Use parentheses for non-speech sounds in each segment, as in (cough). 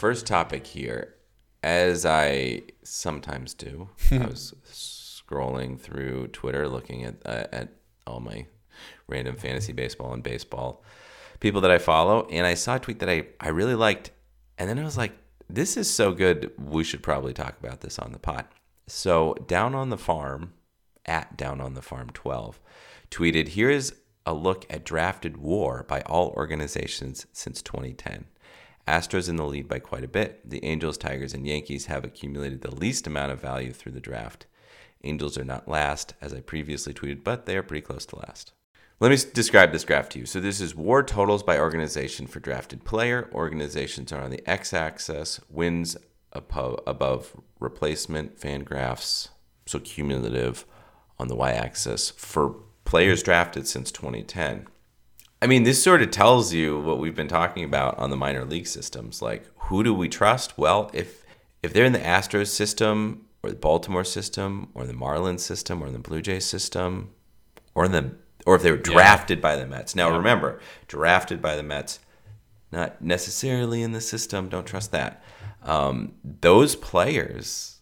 First topic here. As I sometimes do, (laughs) I was scrolling through Twitter looking at uh, at all my random fantasy baseball and baseball people that I follow, and I saw a tweet that I, I really liked, and then I was like, this is so good, we should probably talk about this on the pod. So down on the farm, at down on the farm 12, tweeted, here is a look at drafted war by all organizations since 2010. Astros in the lead by quite a bit. The Angels, Tigers, and Yankees have accumulated the least amount of value through the draft. Angels are not last, as I previously tweeted, but they are pretty close to last. Let me describe this graph to you. So, this is WAR totals by organization for drafted player. Organizations are on the x axis, wins above replacement, FanGraphs, so cumulative on the y axis for players drafted since 2010. I mean, this sort of tells you what we've been talking about on the minor league systems. Like, who do we trust? Well, if if they're in the Astros system or the Baltimore system or the Marlins system or the Blue Jays system or the or if they were drafted yeah. by the Mets. Now, yeah. remember, drafted by the Mets, not necessarily in the system. Don't trust that. Um, those players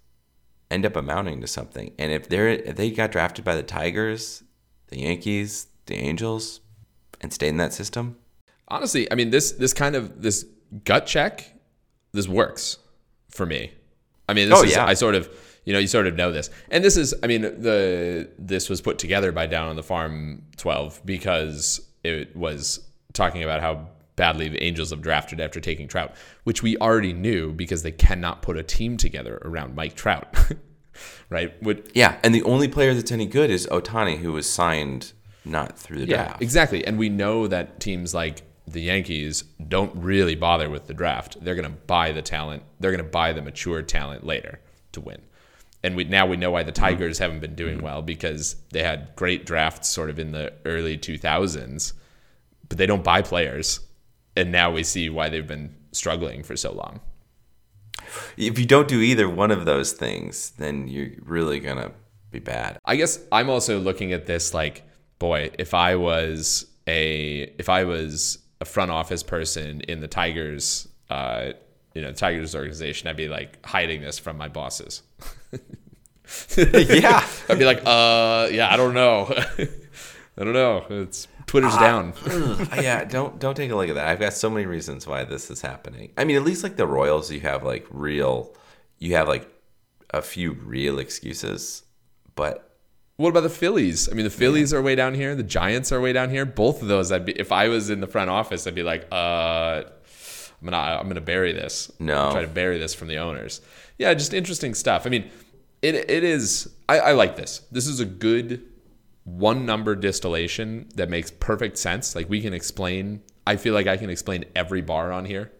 end up amounting to something. And if they're if they got drafted by the Tigers, the Yankees, the Angels, and stay in that system? Honestly, I mean this this kind of this gut check, this works for me. I mean, this oh, is yeah. I sort of you know you sort of know this, and this is I mean the this was put together by Down on the Farm 12 because it was talking about how badly the Angels have drafted after taking Trout, which we already knew because they cannot put a team together around Mike Trout. (laughs) right? Would, yeah, and the only player that's any good is Ohtani, who was signed not through the yeah, draft. Exactly. And we know that teams like the Yankees don't really bother with the draft. They're going to buy the talent. They're going to buy the mature talent later to win. And we now we know why the mm-hmm. Tigers mm-hmm. haven't been doing mm-hmm. well because they had great drafts sort of in the early 2000s, but they don't buy players. And now we see why they've been struggling for so long. If you don't do either one of those things, then you're really going to be bad. I guess I'm also looking at this like boy, if I was a if I was a front office person in the Tigers, uh, you know, Tigers organization, I'd be like hiding this from my bosses. (laughs) yeah, (laughs) I'd be like, uh, yeah, I don't know, (laughs) I don't know. It's Twitter's uh, down. yeah, don't don't take a look at that. I've got so many reasons why this is happening. I mean, at least like the Royals, you have like real, you have like a few real excuses, but what about the Phillies? I mean, the Phillies yeah. are way down here. The Giants are way down here. Both of those, I'd be if I was in the front office, I'd be like, uh, I'm gonna I'm gonna bury this. No, try to bury this from the owners. Yeah, just interesting stuff. I mean, it it is. I, I like this. This is a good one number distillation that makes perfect sense. Like we can explain. I feel like I can explain every bar on here.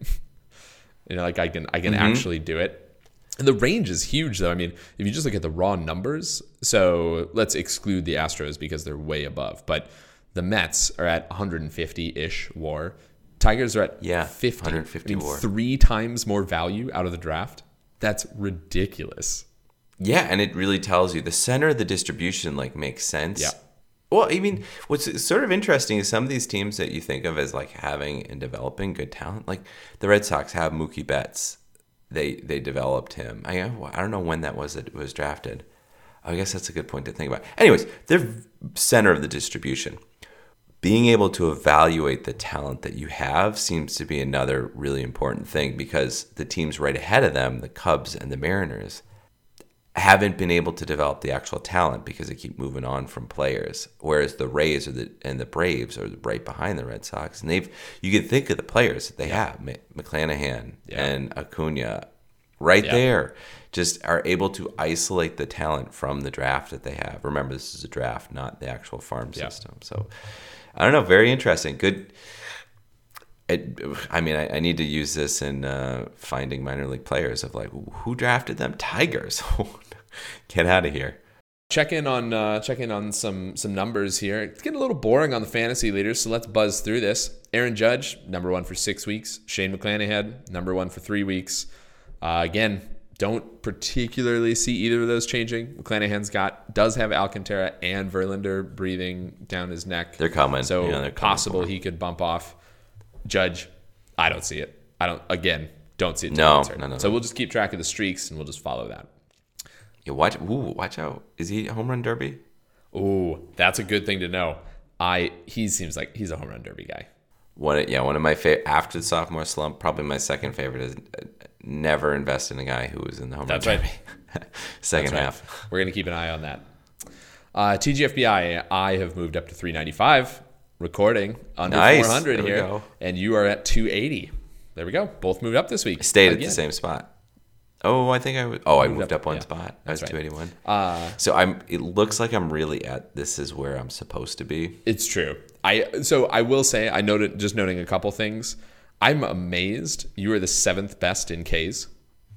(laughs) you know, like I can I can mm-hmm. actually do it. And the range is huge, though. I mean, if you just look at the raw numbers, so let's exclude the Astros because they're way above. But the Mets are at 150 ish war. Tigers are at yeah, 50. 150 I mean, war. Three times more value out of the draft. That's ridiculous. Yeah, and it really tells you the center of the distribution like makes sense. Yeah. Well, I mean, what's sort of interesting is some of these teams that you think of as like having and developing good talent, like the Red Sox have Mookie Betts they they developed him. I I don't know when that was that was drafted. I guess that's a good point to think about. Anyways, they're center of the distribution. Being able to evaluate the talent that you have seems to be another really important thing because the teams right ahead of them, the Cubs and the Mariners, haven't been able to develop the actual talent because they keep moving on from players. Whereas the Rays or the and the Braves are right behind the Red Sox, and they've you can think of the players that they have: McClanahan yeah. and Acuna, right Yeah. there. Just are able to isolate the talent from the draft that they have. Remember, this is a draft, not the actual farm Yeah. system. So, I don't know. Very interesting. Good. It, I mean, I, I need to use this in uh, finding minor league players of like who drafted them. Tigers. (laughs) (laughs) Get out of here. check in on uh, check in on some some numbers here. It's getting a little boring on the fantasy leaders, so let's buzz through this. Aaron Judge, number one for six weeks. Shane McClanahan, number one for three weeks. Uh, again, don't particularly see either of those changing. McClanahan's got does have Alcantara and Verlander breathing down his neck. They're coming. So Yeah, they're possible him. he could bump off. Judge, I don't see it. I don't. Again, don't see it. till No, no, no, So we'll just keep track of the streaks and we'll just follow that. Yeah, watch. Ooh, watch out. Is he a home run derby? Ooh, that's a good thing to know. I he seems like he's a home run derby guy. One, yeah, one of my favorite after the sophomore slump. Probably my second favorite is uh, never invest in a guy who was in the home That's run right. derby. (laughs) Second Right. half. We're gonna keep an eye on that. Uh, TGFBI, I have moved up to 395, recording under Nice. 400 There here, and you are at 280. There we go. Both moved up this week. Stayed at the same spot. Oh, I think I was. Oh, I moved, up, up, one yeah, spot. I was right. eighty one. Uh, So I'm. It looks like I'm really at. This is where I'm supposed to be. It's true. I so I will say I noted just noting a couple things. I'm amazed you are the seventh best in Ks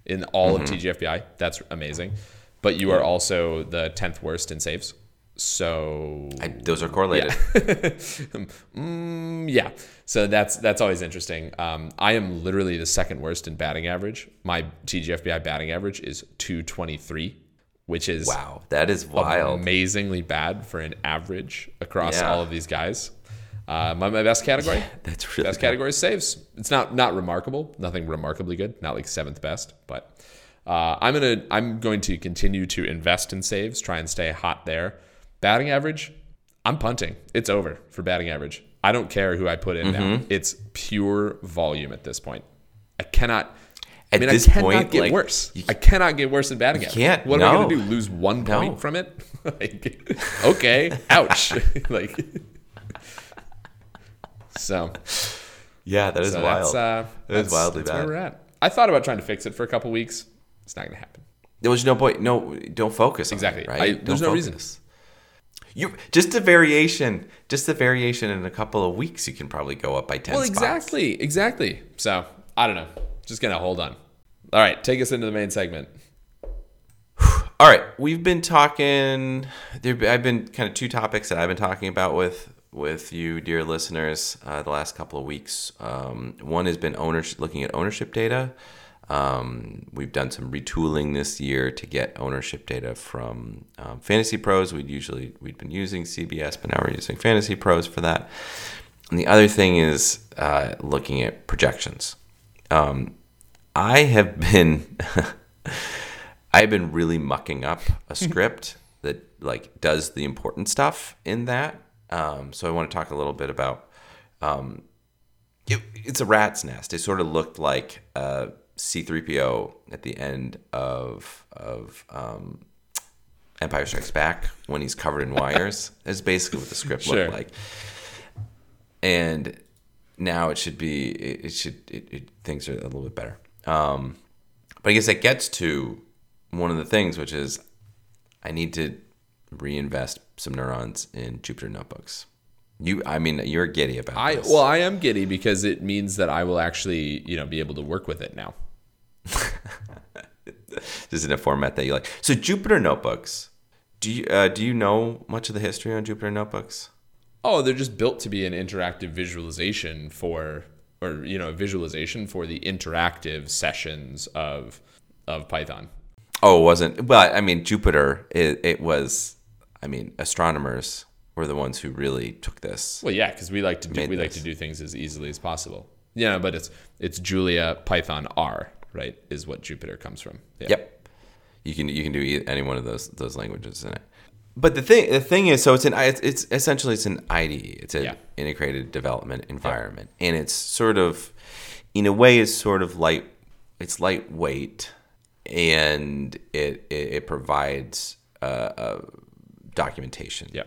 in all Mm-hmm. of TGFBI. That's amazing. But you are also the tenth worst in saves. So I, those are correlated. (laughs) Mm, yeah. So that's that's always interesting. Um, I am literally the second worst in batting average. My TGFBI batting average is 223, which is Wow, that is wild. amazingly bad for an average across Yeah. all of these guys. Uh, my, my best category, That's really best good. category is saves. It's not not remarkable, nothing remarkably good, not like seventh best, but uh, I'm gonna I'm going to continue to invest in saves, try and stay hot there. Batting average, I'm punting. It's over for batting average. I don't care who I put in now. Mm-hmm. It's pure volume at this point. I cannot. I At mean, this I cannot point, get like, worse. you I cannot get worse in batting average. can't, What am I going to do? Lose one No. point from it? (laughs) like, okay, ouch. (laughs) like, (laughs) so, Yeah, that is so wild. that's uh, That is that's, wildly that's where bad. we're at. I thought about trying to fix it for a couple weeks. It's not going to happen. there was no point. No, don't focus. on it, Exactly. right? I- Don't there's no reason. You just a variation, just a variation in a couple of weeks. You can probably go up by ten. Well, spots. exactly, exactly. So I don't know. Just gonna hold on. All right, take us into the main segment. All right, we've been talking. There, I've been kind of two topics that I've been talking about with with you, dear listeners, uh, the last couple of weeks. Um, one has been ownership, looking at ownership data. Um, we've done some retooling this year to get ownership data from um, FantasyPros. We'd usually we'd been using CBS, but now we're using FantasyPros for that. And the other thing is uh, looking at projections. Um, I have (laughs) been I've been really mucking up a (laughs) script that like does the important stuff in that. Um, so I want to talk a little bit about. Um, it, it's a rat's nest. It sort of looked like a C-3PO at the end of of um, Empire Strikes Back when he's covered in wires. (laughs) is basically what the script Sure. looked like. And now it should be. It, it should. It, it, things are a little bit better. Um, but I guess that gets to one of the things, which is I need to reinvest some neurons in Jupyter notebooks. You, I mean, you're giddy about I this. well, I am giddy because it means that I will actually, you know, be able to work with it now. (laughs) Just in a format that you like. So Jupyter notebooks. Do you uh, do you know much of the history on Jupyter notebooks? Oh, they're just built to be an interactive visualization for, or you know, visualization for the interactive sessions of of Python. Oh, it wasn't. Well, I mean, Jupyter. It, it was. I mean, astronomers were the ones who really took this. Well, yeah, because we like to do we like to do things as easily as possible. Yeah, but it's it's Julia Python R, right? Is what Jupyter comes from. Yeah. Yep. You can you can do any one of those those languages in it. But the thing the thing is, so it's an it's, it's essentially it's an IDE. It's an Yeah. integrated development environment, and it's sort of, in a way, is sort of light. It's lightweight, and it it, it provides uh, uh, documentation. Yeah.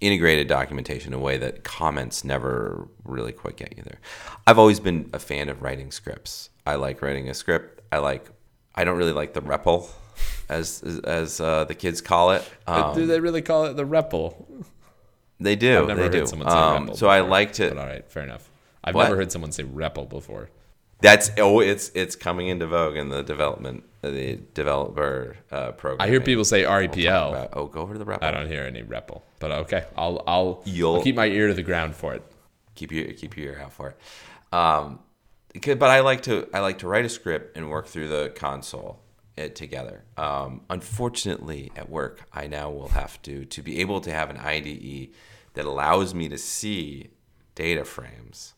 integrated documentation in a way that comments never really quite get you there. I've always been a fan of writing scripts. I like writing a script. I like I don't really like the REPL, as as uh, the kids call it. Um, Do they really call it the REPL? they do. I've never they heard do. someone say Um, REPL so I like to. But all right, fair enough. I've What? never heard someone say REPL before. That's oh, it's it's coming into vogue in the development, uh, the developer uh, program. I hear people say REPL. oh, go over to the REPL. I don't hear any REPL, but okay, I'll I'll, You'll- I'll keep my ear to the ground for it. keep your keep your ear out for it. Um, but I like to I like to write a script and work through the console it together. Um, unfortunately, at work, I now will have to to be able to have an IDE that allows me to see data frames.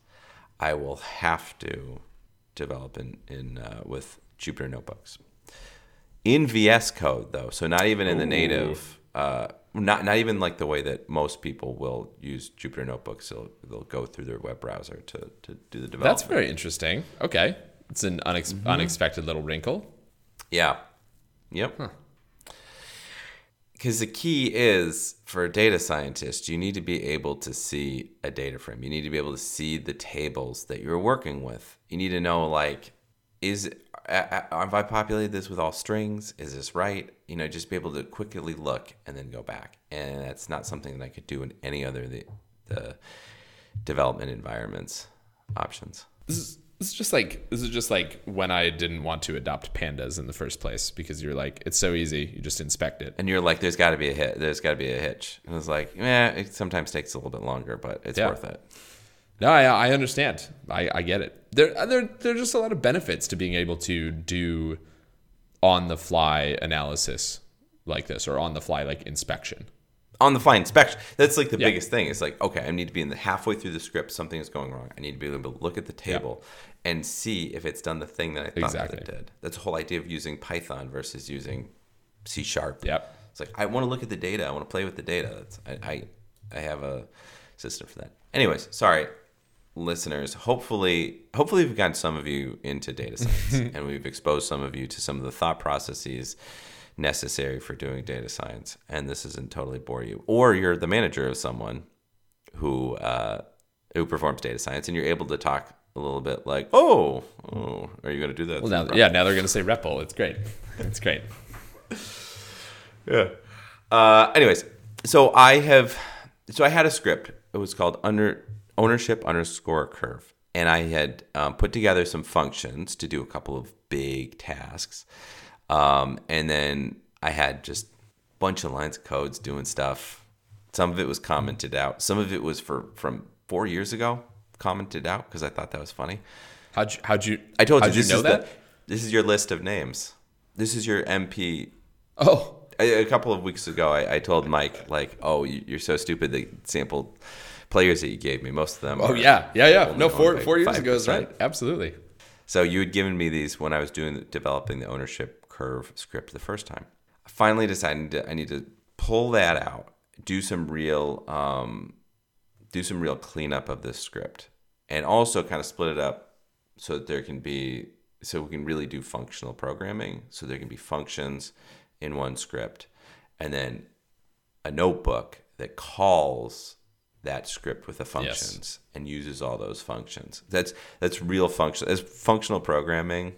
I will have to develop in in uh, with Jupyter notebooks in VS Code though, so not even in the native. Uh, not not even like the way that most people will use Jupyter notebooks. They'll they'll go through their web browser to, to do the development. That's very interesting. Okay, it's an unex- Mm-hmm. unexpected little wrinkle. Yeah. Yep. Because the key is for a data scientist, you need to be able to see a data frame. You need to be able to see the tables that you're working with. You need to know, like, is have I populated this with all strings? Is this right? You know, just be able to quickly look and then go back. And that's not something that I could do in any other the, the development environments options. This is this is just like this is just like when I didn't want to adopt pandas in the first place because you're like it's so easy you just inspect it. and you're like, there's got to be a hit. There's got to be a hitch. And it's like, yeah, it sometimes takes a little bit longer, but it's Yeah. worth it. No, I, I understand. I, I get it. There, uh, there, there are just a lot of benefits to being able to do on the fly analysis like this or on the fly like inspection. On the fly inspection, that's like the Yeah. biggest thing. It's like, okay, I need to be in the halfway through the script, something is going wrong. I need to be able to look at the table and see if it's done the thing that I thought Exactly. that it did. That's the whole idea of using Python versus using C sharp. Yep. It's like I want to look at the data. I want to play with the data. That's, I, I I have a system for that. Anyways, sorry, listeners. Hopefully, hopefully we've gotten some of you into data science, (laughs) and we've exposed some of you to some of the thought processes necessary for doing data science. And this doesn't totally bore you, or you're the manager of someone who uh, who performs data science, and you're able to talk a little bit like, oh, oh, are you going to do that? Well, now, yeah, now they're going to say REPL. It's great. It's great. (laughs) Yeah. Uh, anyways, so I have, so I had a script. It was called under ownership underscore curve, and I had um, put together some functions to do a couple of big tasks, um, and then I had just a bunch of lines of codes doing stuff. Some of it was commented out. Some of it was for from four years ago, commented out because I thought that was funny. How'd you, how'd you, I told you this you know is that? the, this is your list of names. This is your MP oh, a, a couple of weeks ago, I, I told Mike like, "Oh, you- you're so stupid." The sample players that you gave me, most of them. oh yeah, yeah, yeah. only No, four, four years ago is right. Absolutely. So you had given me these when I was doing developing the ownership curve script the first time. I finally decided to, I need to pull that out, do some real, um, do some real cleanup of this script, and also kind of split it up so that there can be so we can really do functional programming. So there can be functions in one script, and then a notebook that calls that script with the functions and uses all those functions. That's that's real function. That's functional programming.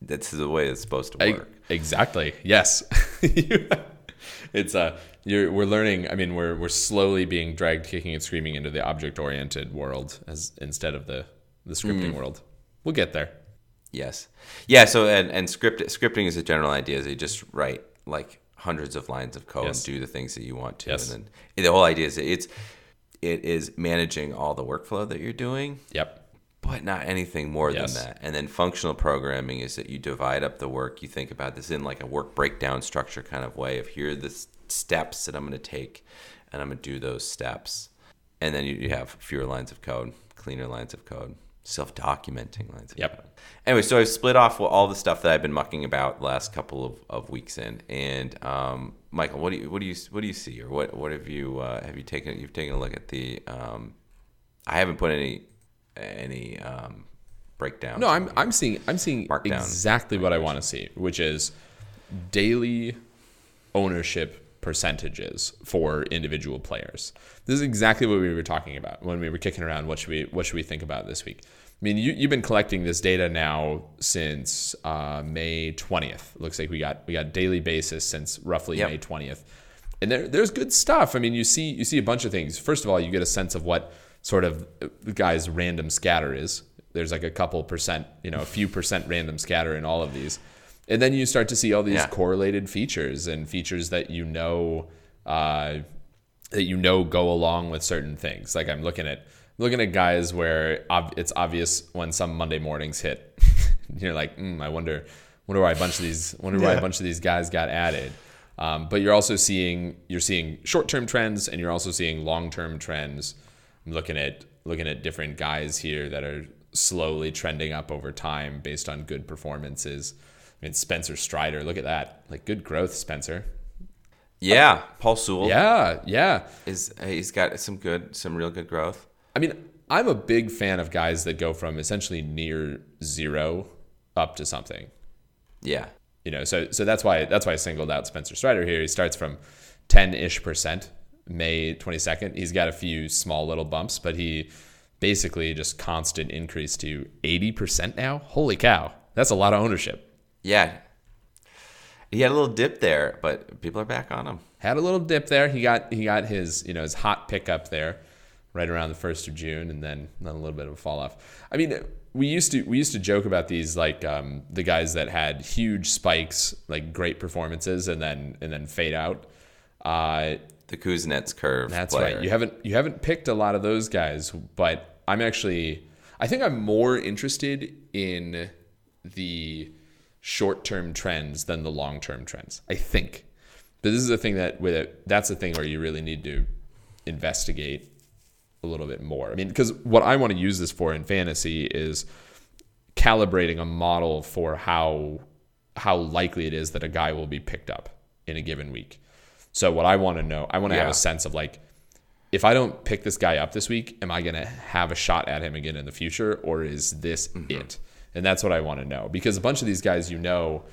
That's the way it's supposed to work. Exactly. Yes. (laughs) it's uh you're we're learning I mean we're we're slowly being dragged kicking and screaming into the object oriented world as instead of the the scripting Mm. world. We'll get there. Yes. Yeah. So and and script scripting is a general idea. Is you just write like hundreds of lines of code Yes. and do the things that you want to, Yes. and then the whole idea is it's it is managing all the workflow that you're doing Yep. but not anything more Yes. than that. And then functional programming is that you divide up the work. You think about this in like a work breakdown structure kind of way of here are the steps that I'm going to take, and I'm going to do those steps. And then you, you have fewer lines of code, cleaner lines of code, self documenting lines Yep. Anyway, so I've split off all the stuff that I've been mucking about the last couple of, of weeks in. And um, Michael, what do you what do you what do you see, or what what have you uh, have you taken you've taken a look at the um, I haven't put any any um, breakdown. No, I'm I'm seeing I'm seeing exactly what I want to see, which is daily ownership percentages for individual players. This is exactly what we were talking about when we were kicking around what should we what should we think about this week. I mean, you, you've been collecting this data now since uh, May 20th. Looks like we got we got daily basis since roughly Yep. May 20th, and there, there's good stuff. I mean, you see you see a bunch of things. First of all, you get a sense of what sort of the guy's random scatter is. There's like a couple percent, you know, a few percent random scatter in all of these, and then you start to see all these Yeah. correlated features and features that you know. Uh, that you know go along with certain things. Like I'm looking at looking at guys where ob- it's obvious when some Monday mornings hit. (laughs) you're like, mm, I wonder, wonder why a bunch of these, wonder why a bunch of these guys got added. Um, but you're also seeing you're seeing short term trends and you're also seeing long term trends. I'm looking at looking at different guys here that are slowly trending up over time based on good performances. I mean, Spencer Strider, look at that, like good growth, Spencer. Yeah, Paul Sewald Yeah, yeah. is uh, he's got some good, some real good growth. I mean, I'm a big fan of guys that go from essentially near zero up to something. Yeah, You know, so so that's why that's why I singled out Spencer Strider here. He starts from 10-ish percent May 22nd. He's got a few small little bumps, but he basically just constant increase to 80% now. Holy cow. That's a lot of ownership. Yeah. He had a little dip there, but people are back on him. Had a little dip there. He got he got his, you know, his hot pickup there right around the 1st of June and then then a little bit of a fall off. I mean, we used to we used to joke about these like um, the guys that had huge spikes, like great performances and then and then fade out. Uh, The Kuznets curve. that's player. right. You haven't you haven't picked a lot of those guys, but I'm actually I think I'm more interested in the short-term trends than the long-term trends. I think. But this is the thing that with it that's the thing where you really need to investigate a little bit more. I mean, because what I want to use this for in fantasy is calibrating a model for how how likely it is that a guy will be picked up in a given week. So what I want to know, I want to have a sense of like if I don't pick this guy up this week, am I going to have a shot at him again in the future or is this mm-hmm. it? And that's what I want to know because a bunch of these guys you know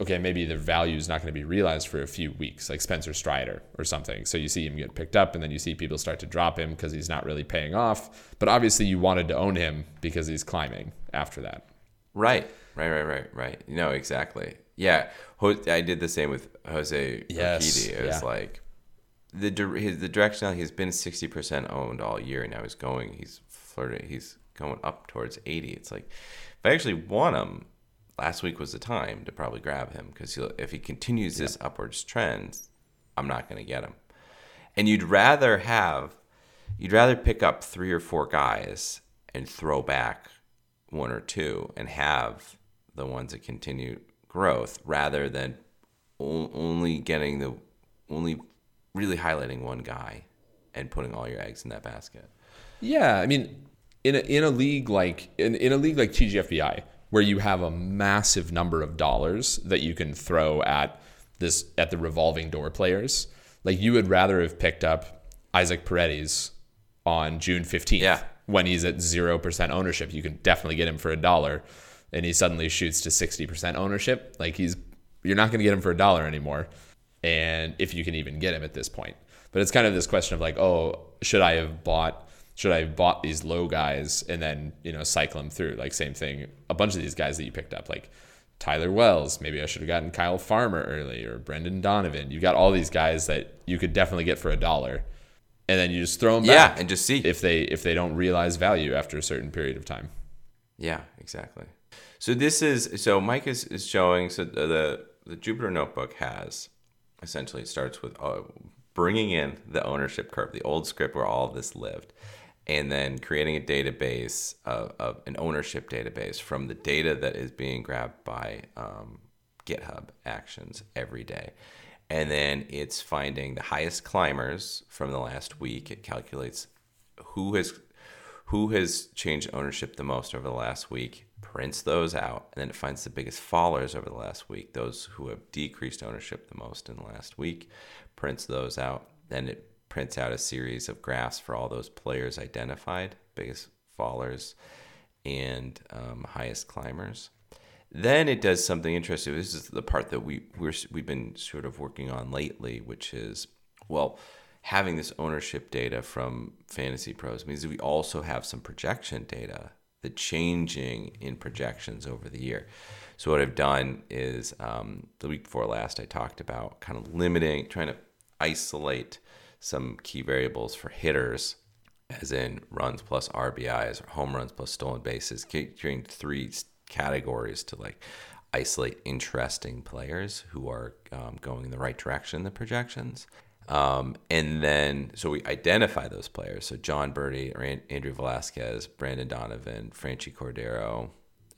okay, maybe their value is not going to be realized for a few weeks, like Spencer Strider or something. So you see him get picked up, and then you see people start to drop him because he's not really paying off. But obviously, you wanted to own him because he's climbing after that. Right, right, right, right, right. No, exactly. Yeah, I did the same with Jose Yes, Urquidy. It was yeah. like the his, the direction he's been sixty percent owned all year. And now he's going. He's flirting. He's going up towards eighty. It's like I actually want him, last week was the time to probably grab him because if he continues this upwards trend, I'm not going to get him. And you'd rather have, you'd rather pick up three or four guys and throw back one or two and have the ones that continue growth rather than only getting the only really highlighting one guy and putting all your eggs in that basket. Yeah, I mean, in a, in a league like in, in a league like TGFBI, where you have a massive number of dollars that you can throw at this at the revolving door players, like you would rather have picked up Isaac Paredes on June fifteenth, Yeah. when he's at zero percent ownership. You can definitely get him for a dollar, and he suddenly shoots to sixty percent ownership. Like he's you're not going to get him for a dollar anymore, and if you can even get him at this point. But it's kind of this question of like, oh, should I have bought should I have bought these low guys and then you know cycle them through? Like same thing, a bunch of these guys that you picked up, like Tyler Wells. Maybe I should have gotten Kyle Farmer early or Brendan Donovan. You've got all these guys that you could definitely get for a dollar, and then you just throw them Yeah, back and just see. if they if they don't realize value after a certain period of time. Yeah, exactly. So this is so Mike is, is showing so the, the Jupyter notebook has essentially it starts with uh, bringing in the ownership curve, the old script where all of this lived, and then creating a database of, of an ownership database from the data that is being grabbed by um, GitHub Actions every day. And then it's finding the highest climbers from the last week. It calculates who has who has changed ownership the most over the last week, prints those out, and then it finds the biggest fallers over the last week, those who have decreased ownership the most in the last week, prints those out. Then it prints out a series of graphs for all those players identified, biggest fallers and um, highest climbers. Then it does something interesting. This is the part that we we're, we've been sort of working on lately, which is well, having this ownership data from FantasyPros means that we also have some projection data the changing in projections over the year. So what I've done is um, the week before last, I talked about kind of limiting, trying to isolate some key variables for hitters, as in runs plus RBIs or home runs plus stolen bases, creating three categories to like isolate interesting players who are um, going in the right direction in the projections. Um, and then, so we identify those players. So John or Andrew Velazquez, Brendan Donovan, Franchy Cordero,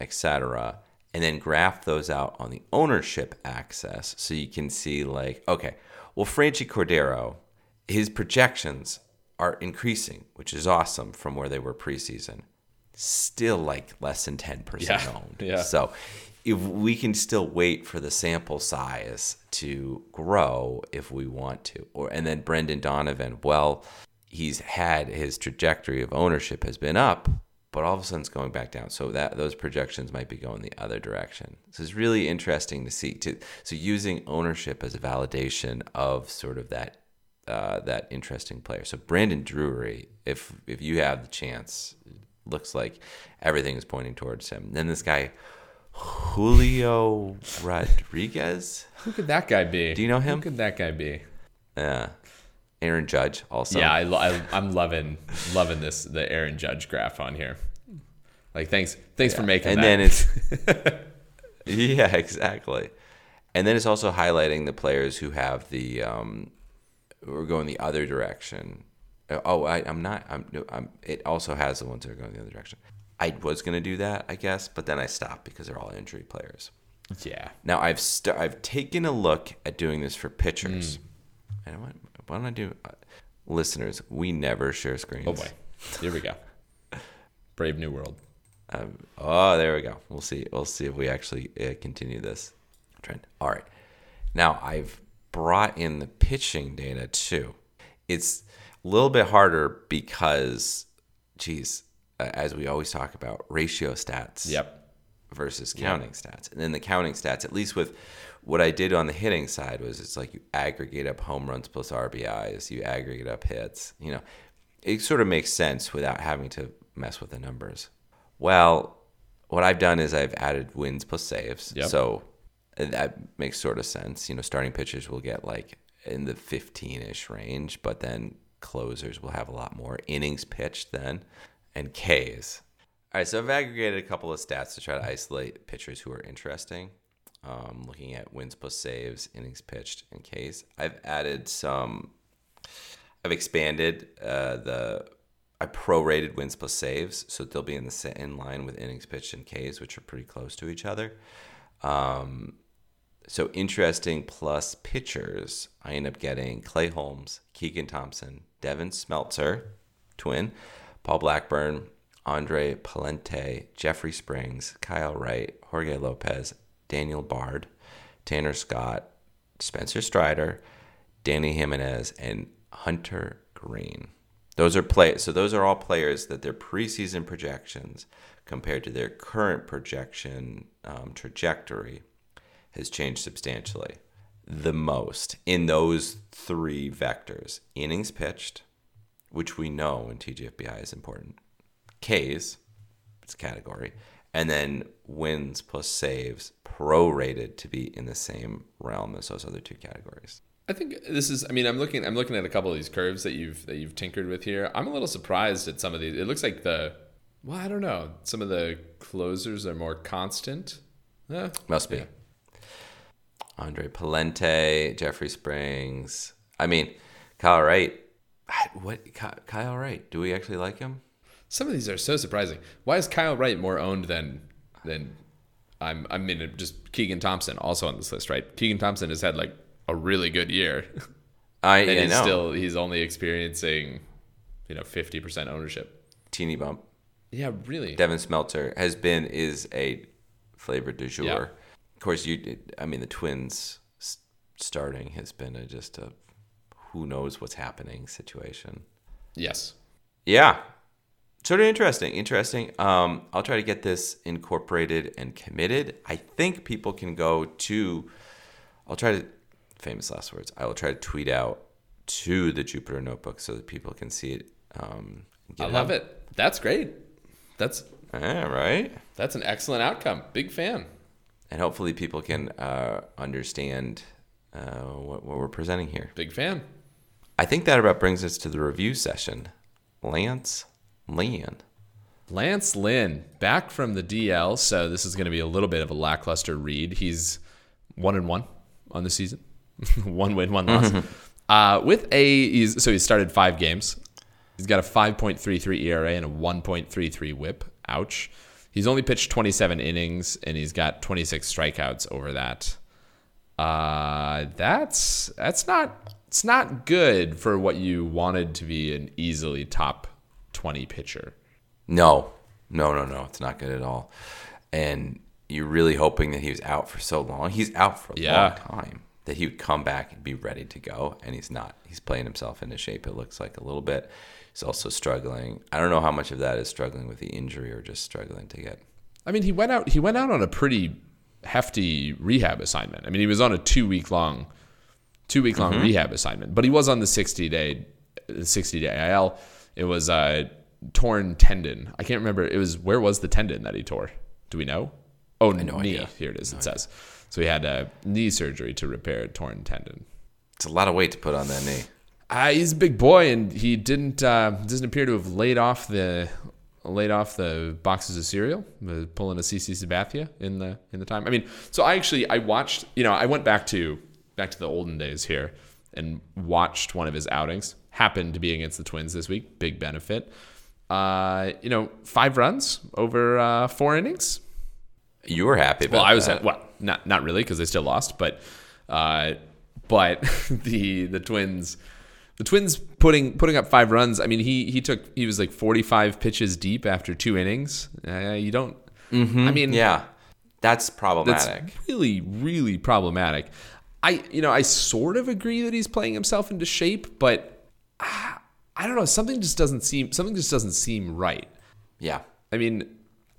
etc. And then graph those out on the ownership axis so you can see, like, okay, well, Franchy Cordero, his projections are increasing, which is awesome from where they were preseason. Still like less than 10% Yeah, owned. yeah. So if we can still wait for the sample size to grow if we want to. Or and then Brendan Donovan, well, he's had his trajectory of ownership has been up, but all of a sudden it's going back down. So that those projections might be going the other direction. So it's really interesting to see. To, so using ownership as a validation of sort of that uh, that interesting player. So Brandon Drury, if if you have the chance, looks like everything is pointing towards him. Then this guy Julio Rodriguez. Who could that guy be? Do you know him? Who could that guy be? Yeah. Aaron Judge also. yeah, I, I I'm loving loving this the Aaron Judge graph on here. Like, thanks thanks for making and that. then it's (laughs) yeah exactly and then it's also highlighting the players who have the um who are going the other direction oh I, i'm not I'm, I'm it also has the ones that are going the other direction i was going to do that i guess but then i stopped because they're all injury players yeah, now i've st- i've taken a look at doing this for pitchers Hmm. and what, why don't i do uh, listeners we never share screens oh boy, here we go. (laughs) Brave New World. Um, oh, there we go. We'll see. We'll see if we actually uh, continue this trend. All right. Now I've brought in the pitching data too. It's a little bit harder because, geez, as we always talk about, ratio stats Yep. versus counting stats. And then the counting stats, at least with what I did on the hitting side, was it's like you aggregate up home runs plus RBIs, you aggregate up hits. You know, it sort of makes sense without having to mess with the numbers. Well, what I've done is I've added wins plus saves. Yep. So that makes sort of sense. You know, starting pitchers will get like in the 15 ish range, but then closers will have a lot more innings pitched then and Ks. All right, so I've aggregated a couple of stats to try to isolate pitchers who are interesting. Um, looking at wins plus saves, innings pitched, and Ks. I've added some. I've expanded uh, the. I prorated wins plus saves, so they'll be in the in line with innings pitched and Ks, which are pretty close to each other. Um, so interesting plus pitchers. I end up getting Clay Holmes, Keegan Thompson, Devin Smeltzer, twin, Paul Blackburn, Andre Pallante, Jeffrey Springs, Kyle Wright, Jorge Lopez, Daniel Bard, Tanner Scott, Spencer Strider, Dany Jimenez, and Hunter Greene. Those are play so those are all players that their preseason projections compared to their current projection um, trajectory has changed substantially. The most in those three vectors: innings pitched, which we know in TGFBI is important. Ks, it's a category, and then wins plus saves prorated to be in the same realm as those other two categories. I think this is. I mean, I'm looking. I'm looking at a couple of these curves that you've that you've tinkered with here. I'm a little surprised at some of these. It looks like the. Well, I don't know. Some of the closers are more constant. Eh, Must be. yeah. Andre Pallante, Jeffrey Springs. I mean, Kyle Wright. What Kyle Wright? Do we actually like him? Some of these are so surprising. Why is Kyle Wright more owned than than I'm? I mean, just Keegan Thompson also on this list, right? Keegan Thompson has had like a really good year, I, (laughs) and he's know. still he's only experiencing, you know, fifty percent ownership. Teeny bump. Yeah, really. Devin Smeltzer has been is a flavor du jour. Yeah. Of course, you. I mean, the Twins starting has been a, just a who knows what's happening situation. yes. Yeah, sort of interesting. Interesting. Um, I'll try to get this incorporated and committed. I think people can go to. I'll try to famous last words. I will try to tweet out to the Jupyter Notebook so that people can see it. Um, I love it. That's great. That's Yeah, right. That's an excellent outcome. Big fan. And hopefully people can uh, understand uh, what, what we're presenting here. Big fan. I think that about brings us to the review session. Lance Lynn. Lance Lynn back from the DL, so this is going to be a little bit of a lackluster read. He's one and one on the season, (laughs) one win, one loss. uh, with a he's so he started five games. He's got a 5.33 ERA and a 1.33 WHIP. Ouch. He's only pitched 27 innings and he's got 26 strikeouts over that. Uh, that's that's not it's not good for what you wanted to be an easily top 20 pitcher. No, no, no, no. It's not good at all. And you're really hoping that he was out for so long. He's out for a Yeah. long time. That he would come back and be ready to go, and he's not. He's playing himself into shape. It looks like a little bit. He's also struggling. I don't know how much of that is struggling with the injury or just struggling to get. I mean, he went out. He went out on a pretty hefty rehab assignment. I mean, he was on a two week long, two week long mm-hmm. rehab assignment, but he was on the sixty day, sixty day IL. It was a torn tendon. I can't remember. It was where was the tendon that he tore? Do we know? Oh, no knee. idea. Here it is. it says. So he had a knee surgery to repair a torn tendon. It's a lot of weight to put on that knee. Uh, he's a big boy, and he didn't uh, doesn't appear to have laid off the laid off the boxes of cereal, pulling a CC Sabathia in the in the time. I mean, so I actually I watched, you know, I went back to back to the olden days here and watched one of his outings. Happened to be against the Twins this week, big benefit. Uh, you know, five runs over uh, four innings. You were happy about Well, I was that. at well, not not really because they still lost, but uh, but (laughs) the the Twins, the Twins putting putting up five runs. I mean, he he took he was like forty five pitches deep after two innings. Uh, you don't. I mean, Mm-hmm. Yeah, that's that's problematic. really really problematic. I you know I sort of agree that he's playing himself into shape, but ah, I don't know. Something just doesn't seem something just doesn't seem right. yeah. I mean,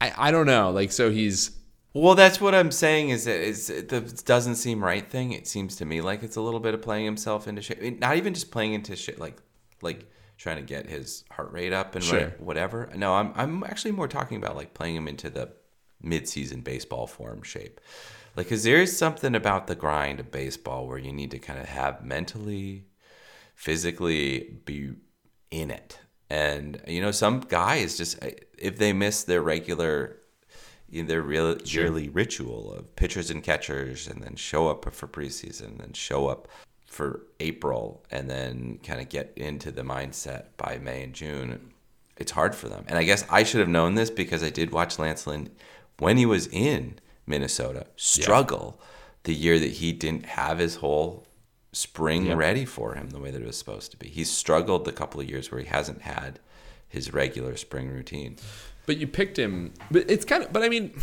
I I don't know. Like so he's Well, that's what I'm saying. Is that is the doesn't seem right thing. It seems to me like it's a little bit of playing himself into shape. Not even just playing into shit, like like trying to get his heart rate up and Sure. whatever. No, I'm I'm actually more talking about like playing him into the mid-season baseball form shape. Like, cause there is something about the grind of baseball where you need to kind of have mentally, physically be in it. And you know, some guys just eh, if they miss their regular know, their real yearly ritual of pitchers and catchers and then show up for preseason and then show up for April and then kind of get into the mindset by May and June. It's hard for them. And I guess I should have known this because I did watch Lance Lynn when he was in Minnesota struggle the year that he didn't have his whole spring ready for him the way that it was supposed to be. He's struggled the couple of years where he hasn't had his regular spring routine. But you picked him, but it's kind of. But I mean,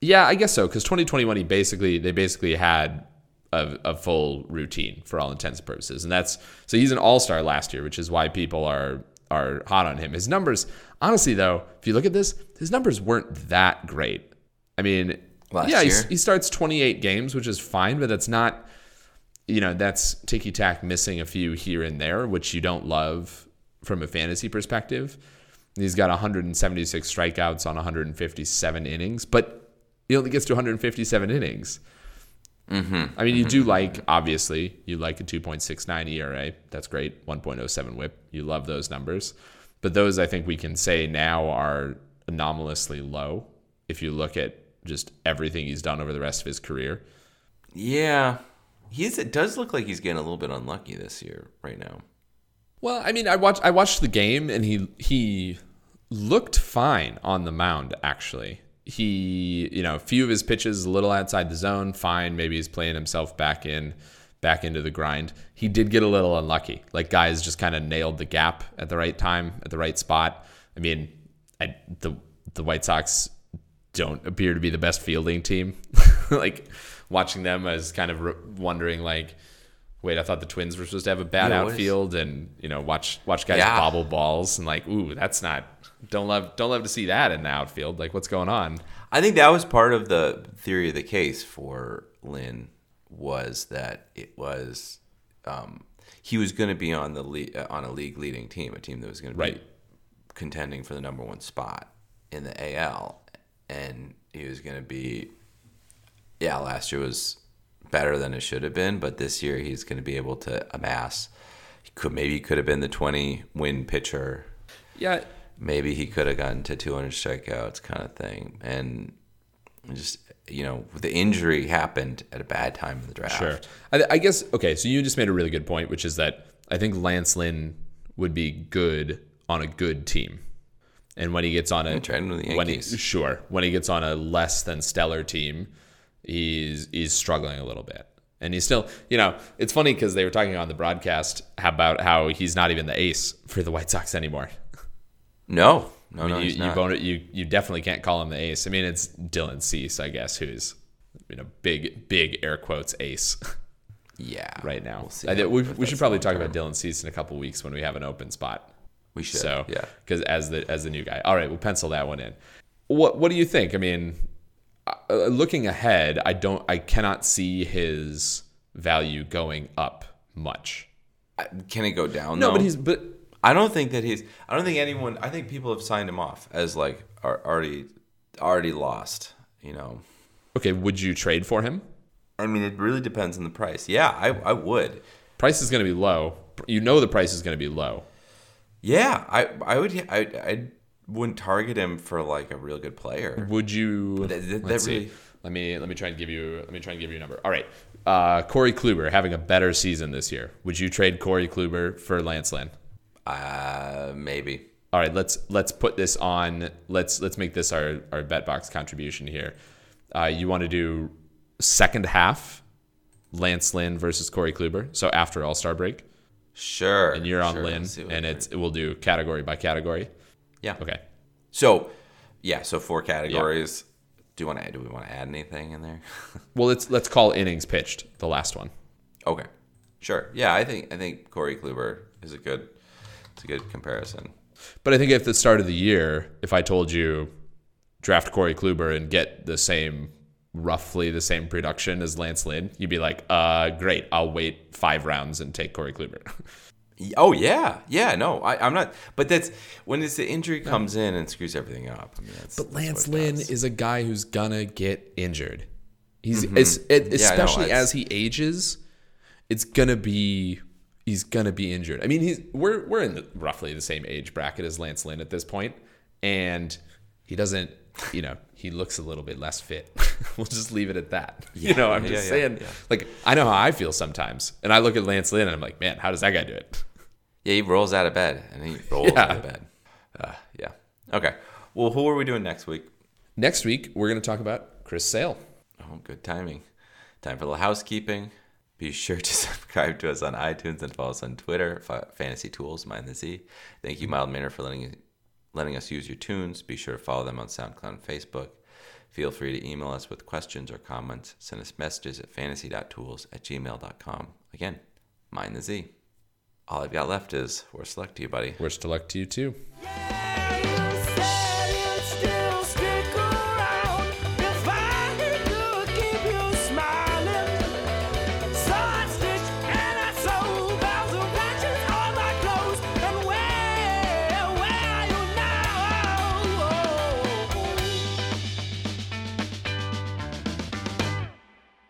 yeah, I guess so. Because 2021, he basically they basically had a, a full routine for all intents and purposes, and that's so he's an all star last year, which is why people are are hot on him. His numbers, honestly, though, if you look at this, his numbers weren't that great. I mean, Last yeah, year? he, he starts 28 games, which is fine, but that's not. You know, that's ticky tack missing a few here and there, which you don't love from a fantasy perspective. He's got 176 strikeouts on 157 innings, but he only gets to 157 innings. Mm-hmm. I mean, you do like, obviously, you like a 2.69 ERA. That's great. 1.07 whip. You love those numbers. But those, I think we can say now are anomalously low if you look at just everything he's done over the rest of his career. Yeah, he's. It does look like he's getting a little bit unlucky this year, right now. Well, I mean, I watched I watched the game and he he looked fine on the mound actually. He, you know, a few of his pitches a little outside the zone, fine, maybe he's playing himself back in back into the grind. He did get a little unlucky. Like guys just kind of nailed the gap at the right time, at the right spot. I mean, I, the the White Sox don't appear to be the best fielding team. (laughs) like watching them I was kind of re- wondering like wait, I thought the Twins were supposed to have a bad Yeah, what is- outfield, and you know, watch watch guys Yeah. bobble balls, and like, ooh, that's not. Don't love don't love to see that in the outfield. Like, what's going on? I think that was part of the theory of the case for Lynn was that it was um, he was going to be on the le- uh, on a league leading team, a team that was going to Right. be contending for the number one spot, in the AL, and he was going to be. Yeah, last year was better than it should have been, but this year he's going to be able to amass. He could maybe he could have been the twenty win pitcher. Yeah, Maybe he could have gotten to two hundred strikeouts, kind of thing, and just you know the injury happened at a bad time in the draft. Sure. I, I guess okay. So you just made a really good point, which is that I think Lance Lynn would be good on a good team, and when he gets on a tried him with the when he, sure when he gets on a less than stellar team, he's he's struggling a little bit. And he's still, you know, it's funny because they were talking on the broadcast about how he's not even the ace for the White Sox anymore. No, no, I mean, no, you, he's you, you you definitely can't call him the ace. I mean, it's Dylan Cease, I guess, who's you know big big air quotes ace (laughs) yeah, right now. We'll see I we, we should probably talk long-term. about Dylan Cease in a couple weeks when we have an open spot. We should. So yeah. because as the as the new guy, all right, we'll pencil that one in. What what do you think? I mean, uh, looking ahead, I don't, I cannot see his value going up much. Can it go down? No, though? but he's but I don't think that he's. I don't think anyone. I think people have signed him off as like are already already lost. You know. okay. Would you trade for him? I mean, it really depends on the price. Yeah, I I would. Price is going to be low. You know the price is going to be low. Yeah, I I would. I I wouldn't target him for like a real good player. Would you? That- that- let's that see. really- Let me let me try and give you let me try and give you a number. All right, uh, Corey Kluber having a better season this year. Would you trade Corey Kluber for Lance Lynn? Uh, maybe. All right, let's let's put this on. Let's let's make this our our bet box contribution here. Uh, you want to do second half, Lance Lynn versus Corey Kluber. So after All Star break, Sure. and you're on sure, Lynn, let's see what and it's we'll do category by category. Yeah. Okay. So, yeah. So four categories. Do you want to? Do we want to add anything in there? (laughs) Well, let's let's call innings pitched the last one. okay. Sure. Yeah, I think I think Corey Kluber is a good. It's a good comparison. But I think at the start of the year, if I told you draft Corey Kluber and get the same, roughly the same production as Lance Lynn, you'd be like, uh, great, I'll wait five rounds and take Corey Kluber. (laughs) Oh yeah, yeah. No, I, I'm not. But that's when it's the injury comes in and screws everything up. I mean, But Lance Lynn does. is a guy who's gonna get injured. He's Mm-hmm. Yeah, especially as he ages, it's gonna be he's gonna be injured. I mean, he's we're we're in the, roughly the same age bracket as Lance Lynn at this point, and he doesn't. You know, he looks a little bit less fit. (laughs) we'll just leave it at that. (laughs) you know, I'm yeah, just yeah, saying. yeah. Like, I know how I feel sometimes, and I look at Lance Lynn and I'm like, man, how does that guy do it? Yeah, he rolls out of bed and he (laughs) rolls Yeah. out of bed. Uh, yeah. Okay. Well, who are we doing next week? Next week, we're gonna talk about Chris Sale. Oh, good timing. Time for a little housekeeping. Be sure to (laughs) subscribe to us on iTunes and follow us on Twitter, Fa- Fantasy Tools, Mind the Z. Thank you, Mild Manner, for letting letting us use your tunes. Be sure to follow them on SoundCloud and Facebook. Feel free to email us with questions or comments. Send us messages at fantasy.tools at gmail.com. Again, Mind the Z. All I've got left is worst luck to you, buddy. Worst of luck to you too. Yeah!